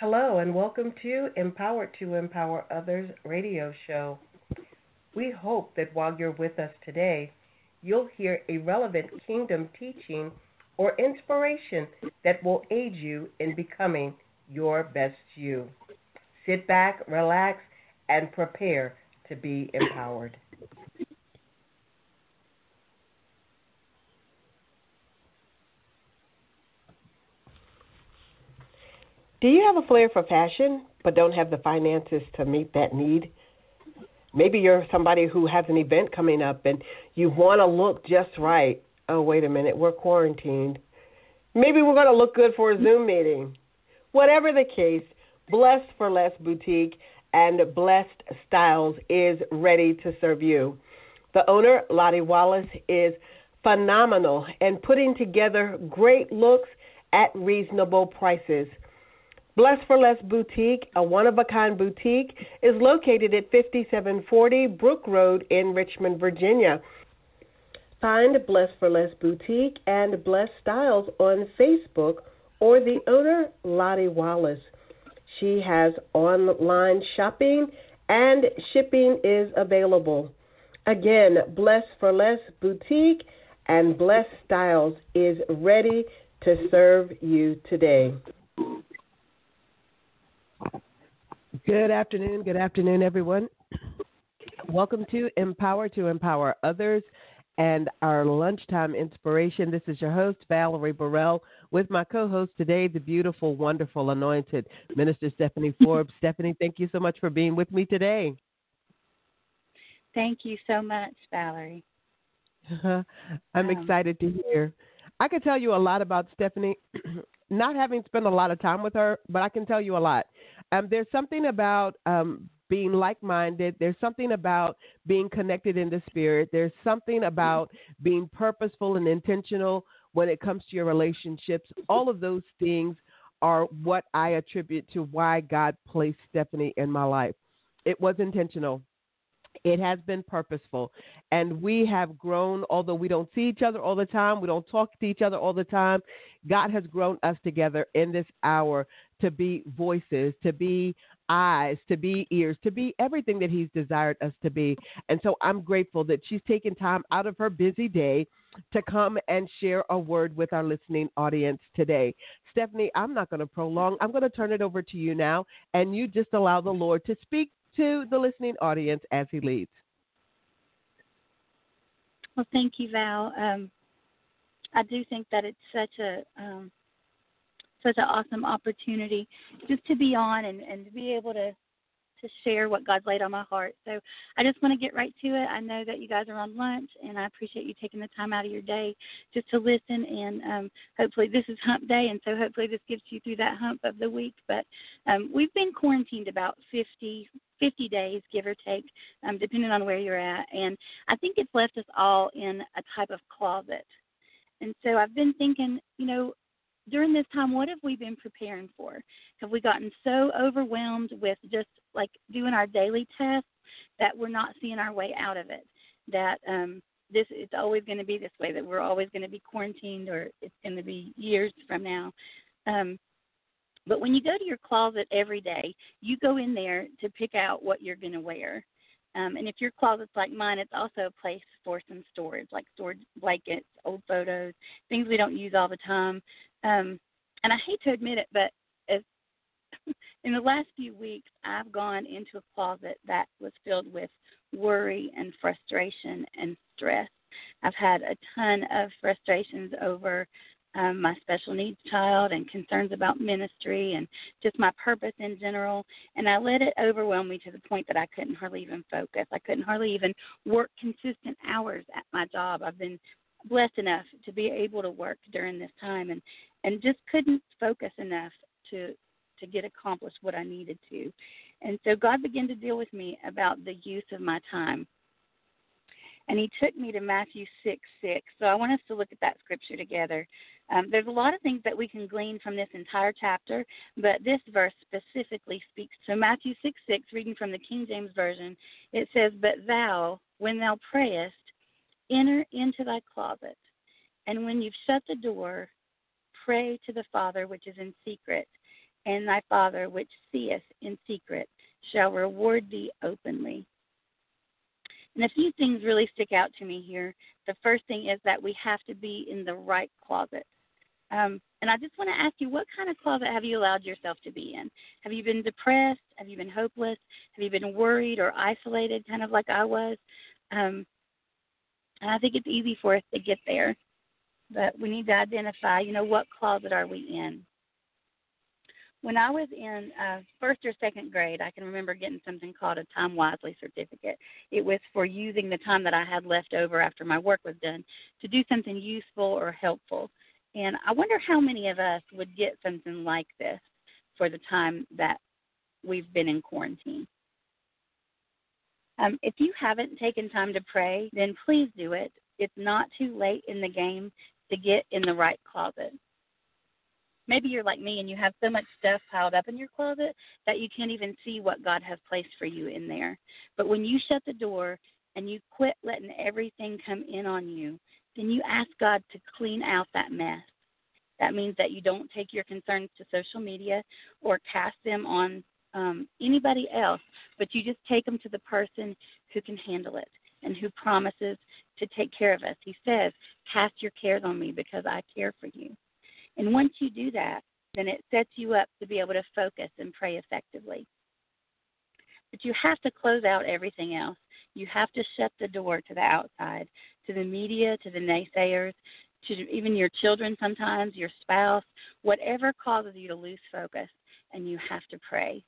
Hello and welcome to Empowered to Empower Others radio show. We hope that while you're with us today, you'll hear a relevant kingdom teaching or inspiration that will aid you in becoming your best you. Sit back, relax, and prepare to be empowered. Do you have a flair for fashion but don't have the finances to meet that need? Maybe you're somebody who has an event coming up and you want to look just right. Oh, wait a minute, we're quarantined. Maybe we're going to look good for a Zoom meeting. Whatever the case, Blessed for Less Boutique and Blessed Styles is ready to serve you. The owner, Lottie Wallace, is phenomenal and putting together great looks at reasonable prices. Blessed for Less Boutique, a one of a kind boutique, is located at 5740 Brook Road in Richmond, Virginia. Find Blessed for Less Boutique and Blessed Styles on Facebook or the owner, Lottie Wallace. She has online shopping and shipping is available. Again, Bless for Less Boutique and Bless Styles is ready to serve you today. Good afternoon. Good afternoon, everyone. Welcome to Empower to Empower Others and our lunchtime inspiration. This is your host, Valerie Burrell, with my co host today, the beautiful, wonderful, anointed Minister Stephanie Forbes. Stephanie, thank you so much for being with me today. Thank you so much, Valerie. I'm um, excited to hear. I can tell you a lot about Stephanie, not having spent a lot of time with her, but I can tell you a lot. Um, there's something about um, being like minded. There's something about being connected in the spirit. There's something about being purposeful and intentional when it comes to your relationships. All of those things are what I attribute to why God placed Stephanie in my life. It was intentional. It has been purposeful. And we have grown, although we don't see each other all the time, we don't talk to each other all the time. God has grown us together in this hour to be voices, to be eyes, to be ears, to be everything that He's desired us to be. And so I'm grateful that she's taken time out of her busy day to come and share a word with our listening audience today. Stephanie, I'm not going to prolong. I'm going to turn it over to you now, and you just allow the Lord to speak to the listening audience as He leads. Well, thank you, Val. Um, I do think that it's such a um, such an awesome opportunity just to be on and, and to be able to to share what God's laid on my heart. So I just want to get right to it. I know that you guys are on lunch, and I appreciate you taking the time out of your day just to listen. And um, hopefully, this is hump day, and so hopefully, this gets you through that hump of the week. But um, we've been quarantined about 50, 50 days, give or take, um, depending on where you're at. And I think it's left us all in a type of closet. And so I've been thinking, you know, during this time, what have we been preparing for? Have we gotten so overwhelmed with just like doing our daily tests that we're not seeing our way out of it? That um, this it's always going to be this way. That we're always going to be quarantined, or it's going to be years from now. Um, but when you go to your closet every day, you go in there to pick out what you're going to wear. Um, and if your closet's like mine, it's also a place for some storage, like storage blankets, old photos, things we don't use all the time. Um, and I hate to admit it, but as, in the last few weeks, I've gone into a closet that was filled with worry and frustration and stress. I've had a ton of frustrations over um, my special needs child and concerns about ministry and just my purpose in general. And I let it overwhelm me to the point that I couldn't hardly even focus. I couldn't hardly even work consistent hours at my job. I've been blessed enough to be able to work during this time and and just couldn't focus enough to to get accomplished what I needed to. And so God began to deal with me about the use of my time. And he took me to Matthew 6 6. So I want us to look at that scripture together. Um, there's a lot of things that we can glean from this entire chapter, but this verse specifically speaks. to Matthew 6 6, reading from the King James Version, it says, But thou, when thou prayest, enter into thy closet, and when you've shut the door, pray to the Father which is in secret, and thy Father which seeth in secret shall reward thee openly. And a few things really stick out to me here. The first thing is that we have to be in the right closet. Um, and I just want to ask you, what kind of closet have you allowed yourself to be in? Have you been depressed? Have you been hopeless? Have you been worried or isolated, kind of like I was? Um, and I think it's easy for us to get there, but we need to identify, you know, what closet are we in? When I was in uh, first or second grade, I can remember getting something called a Time Wisely certificate. It was for using the time that I had left over after my work was done to do something useful or helpful. And I wonder how many of us would get something like this for the time that we've been in quarantine. Um, if you haven't taken time to pray, then please do it. It's not too late in the game to get in the right closet. Maybe you're like me and you have so much stuff piled up in your closet that you can't even see what God has placed for you in there. But when you shut the door and you quit letting everything come in on you, then you ask God to clean out that mess. That means that you don't take your concerns to social media or cast them on um, anybody else, but you just take them to the person who can handle it and who promises to take care of us. He says, Cast your cares on me because I care for you. And once you do that, then it sets you up to be able to focus and pray effectively. But you have to close out everything else. You have to shut the door to the outside, to the media, to the naysayers, to even your children sometimes, your spouse, whatever causes you to lose focus, and you have to pray.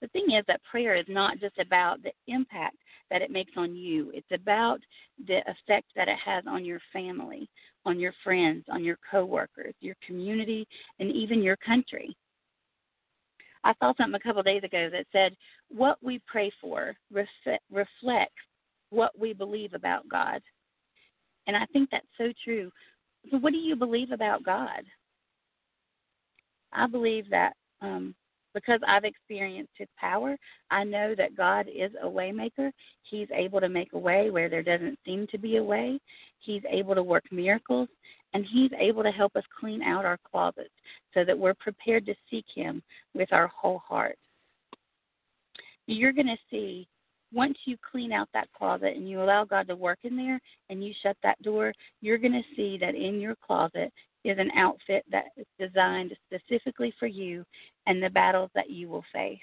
The thing is that prayer is not just about the impact that it makes on you, it's about the effect that it has on your family, on your friends, on your coworkers, your community, and even your country. I saw something a couple of days ago that said what we pray for reflects what we believe about God. And I think that's so true. So, what do you believe about God? I believe that um, because I've experienced His power, I know that God is a waymaker. He's able to make a way where there doesn't seem to be a way. He's able to work miracles, and He's able to help us clean out our closets so that we're prepared to seek Him with our whole heart. You're going to see once you clean out that closet and you allow God to work in there and you shut that door, you're going to see that in your closet is an outfit that is designed specifically for you and the battles that you will face.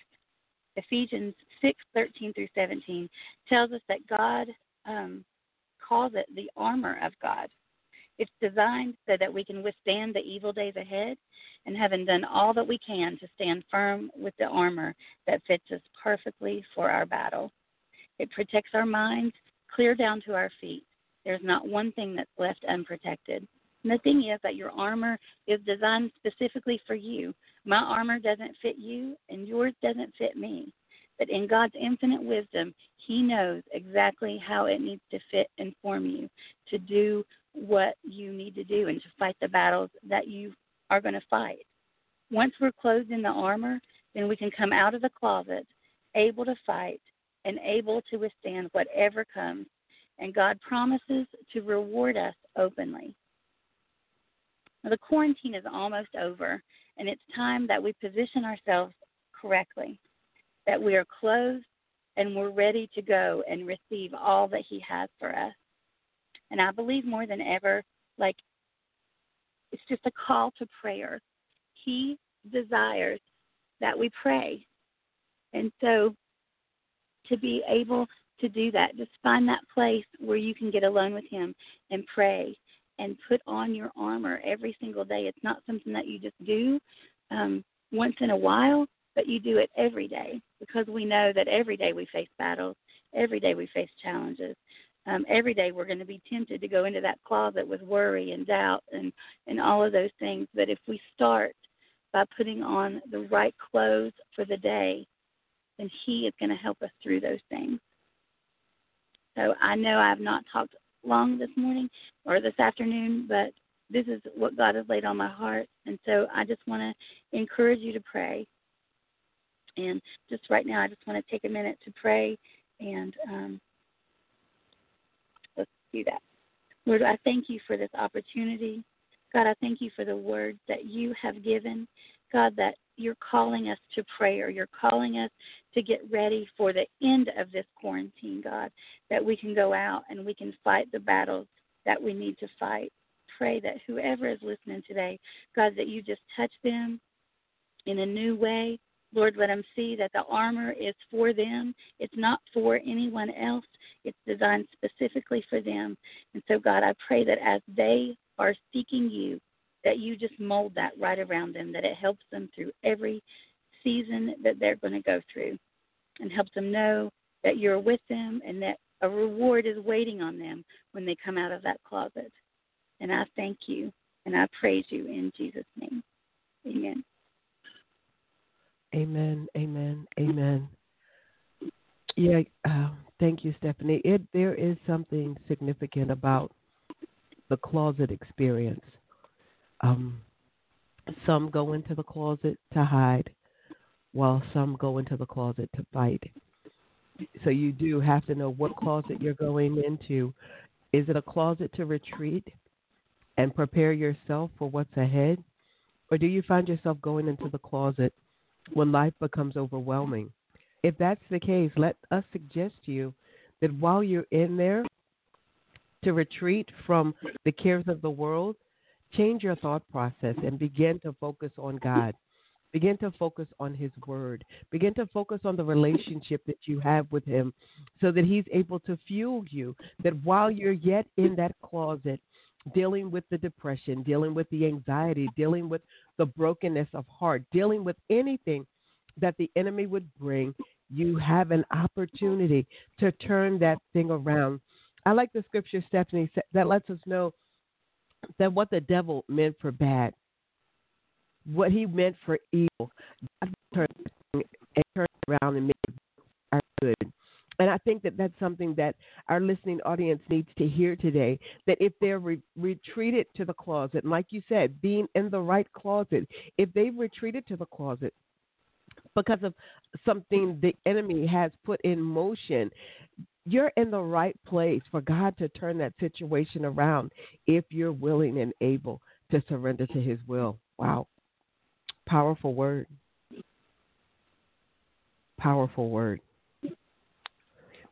Ephesians 6:13 through 17 tells us that God um, calls it the armor of God. It's designed so that we can withstand the evil days ahead and having done all that we can to stand firm with the armor that fits us perfectly for our battle. It protects our minds clear down to our feet. There's not one thing that's left unprotected. And the thing is that your armor is designed specifically for you. My armor doesn't fit you, and yours doesn't fit me. But in God's infinite wisdom, He knows exactly how it needs to fit and form you to do what you need to do and to fight the battles that you are going to fight. Once we're clothed in the armor, then we can come out of the closet able to fight and able to withstand whatever comes. And God promises to reward us openly. The quarantine is almost over, and it's time that we position ourselves correctly, that we are clothed and we're ready to go and receive all that He has for us. And I believe more than ever, like, it's just a call to prayer. He desires that we pray. And so to be able to do that. Just find that place where you can get alone with Him and pray and put on your armor every single day. It's not something that you just do um, once in a while, but you do it every day because we know that every day we face battles, every day we face challenges. um, every day we're going to be tempted to go into that closet with worry and doubt and and all of those things. But if we start by putting on the right clothes for the day, then He is going to help us through those things. So I know I have not talked long this morning or this afternoon, but this is what God has laid on my heart. And so I just want to encourage you to pray. And just right now, I just want to take a minute to pray and um, let's do that. Lord, I thank you for this opportunity. God, I thank you for the word that you have given. God, that you're calling us to prayer. You're calling us to get ready for the end of this quarantine, God, that we can go out and we can fight the battles that we need to fight. Pray that whoever is listening today, God, that you just touch them in a new way. Lord, let them see that the armor is for them. It's not for anyone else. It's designed specifically for them. And so, God, I pray that as they are seeking you, that you just mold that right around them, that it helps them through every season that they're going to go through and helps them know that you're with them and that a reward is waiting on them when they come out of that closet. And I thank you and I praise you in Jesus' name. Amen. Amen. Amen. Amen. Yeah, uh, thank you, Stephanie. It there is something significant about the closet experience. Um, some go into the closet to hide, while some go into the closet to fight. So you do have to know what closet you're going into. Is it a closet to retreat and prepare yourself for what's ahead? Or do you find yourself going into the closet when life becomes overwhelming? If that's the case, let us suggest to you that while you're in there, to retreat from the cares of the world, change your thought process and begin to focus on God. Begin to focus on His Word. Begin to focus on the relationship that you have with Him so that He's able to fuel you. That while you're yet in that closet, dealing with the depression, dealing with the anxiety, dealing with the brokenness of heart, dealing with anything that the enemy would bring, you have an opportunity to turn that thing around. I like the scripture, Stephanie, that lets us know that what the devil meant for bad, what he meant for evil, God turned and turned around and made it our good. And I think that that's something that our listening audience needs to hear today. That if they're re- retreated to the closet, like you said, being in the right closet, if they've retreated to the closet because of something the enemy has put in motion, you're in the right place for God to turn that situation around if you're willing and able to surrender to His will. Wow. Powerful word. Powerful word.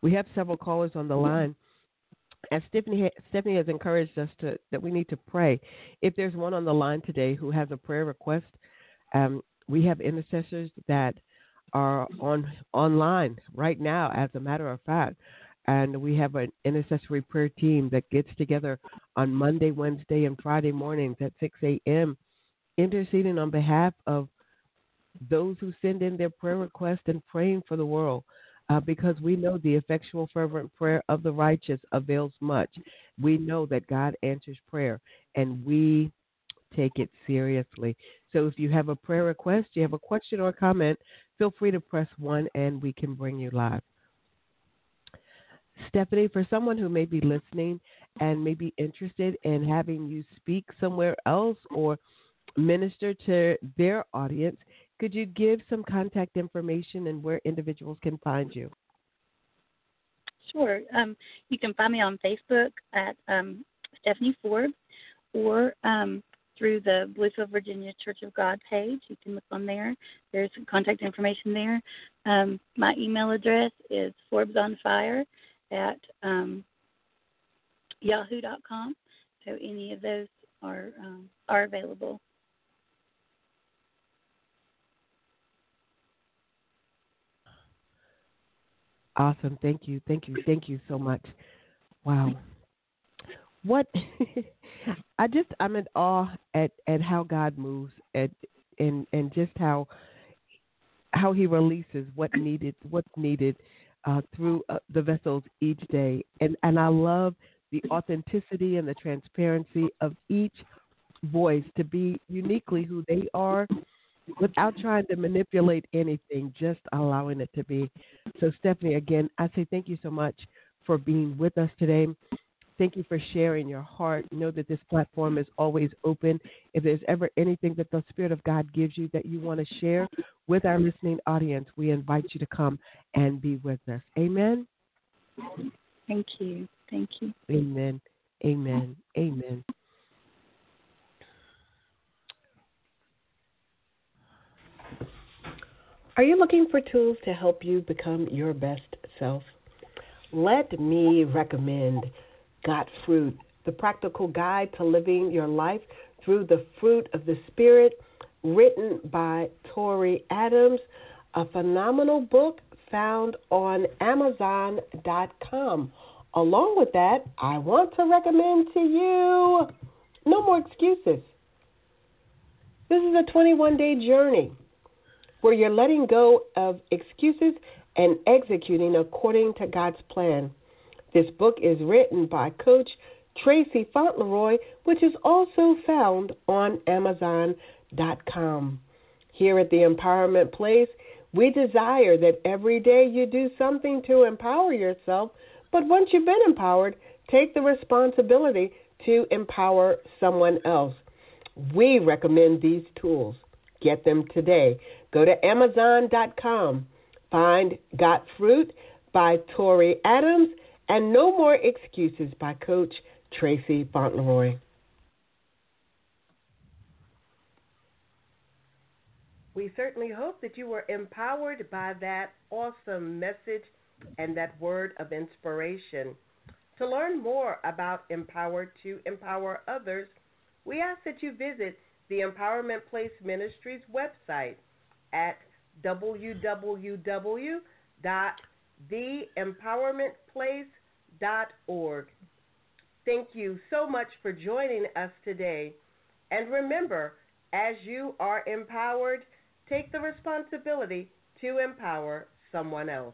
We have several callers on the line. As Stephanie, Stephanie has encouraged us to that we need to pray. If there's one on the line today who has a prayer request, um, we have intercessors that are on online right now. As a matter of fact, and we have an intercessory prayer team that gets together on Monday, Wednesday, and Friday mornings at 6 a.m., interceding on behalf of those who send in their prayer requests and praying for the world. Uh, because we know the effectual, fervent prayer of the righteous avails much. We know that God answers prayer, and we take it seriously. So if you have a prayer request, you have a question or a comment, feel free to press one, and we can bring you live. Stephanie, for someone who may be listening and may be interested in having you speak somewhere else or minister to their audience, could you give some contact information and where individuals can find you? Sure. Um, you can find me on Facebook at um, Stephanie Forbes or um, through the Bluefield, Virginia Church of God page. You can look on there. There's contact information there. Um, my email address is ForbesOnFire at um, yahoo.com. So any of those are um, are available. Awesome. Thank you. Thank you. Thank you so much. Wow. What I just I'm in awe at, at how God moves at and and just how how he releases what needed what's needed uh, through uh, the vessels each day. And, and I love the authenticity and the transparency of each voice to be uniquely who they are without trying to manipulate anything, just allowing it to be. So, Stephanie, again, I say thank you so much for being with us today. Thank you for sharing your heart. Know that this platform is always open. If there's ever anything that the Spirit of God gives you that you want to share with our listening audience, we invite you to come and be with us. Amen. Thank you. Thank you. Amen. Amen. Amen. Are you looking for tools to help you become your best self? Let me recommend Got Fruit, the practical guide to living your life through the fruit of the Spirit, written by Tori Adams, a phenomenal book found on Amazon.com. Along with that, I want to recommend to you No More Excuses. This is a 21 day journey where you're letting go of excuses and executing according to God's plan. This book is written by Coach Tracy Fauntleroy, which is also found on Amazon.com. Here at the Empowerment Place, we desire that every day you do something to empower yourself, but once you've been empowered, take the responsibility to empower someone else. We recommend these tools. Get them today. Go to Amazon.com, find Got Fruit by Tori Adams and No More Excuses by Coach Tracy Fauntleroy. We certainly hope that you were empowered by that awesome message and that word of inspiration. To learn more about Empower to Empower Others, we ask that you visit the Empowerment Place Ministries website at www theempowermentplace.org. Thank you so much for joining us today. And remember, as you are empowered, take the responsibility to empower someone else.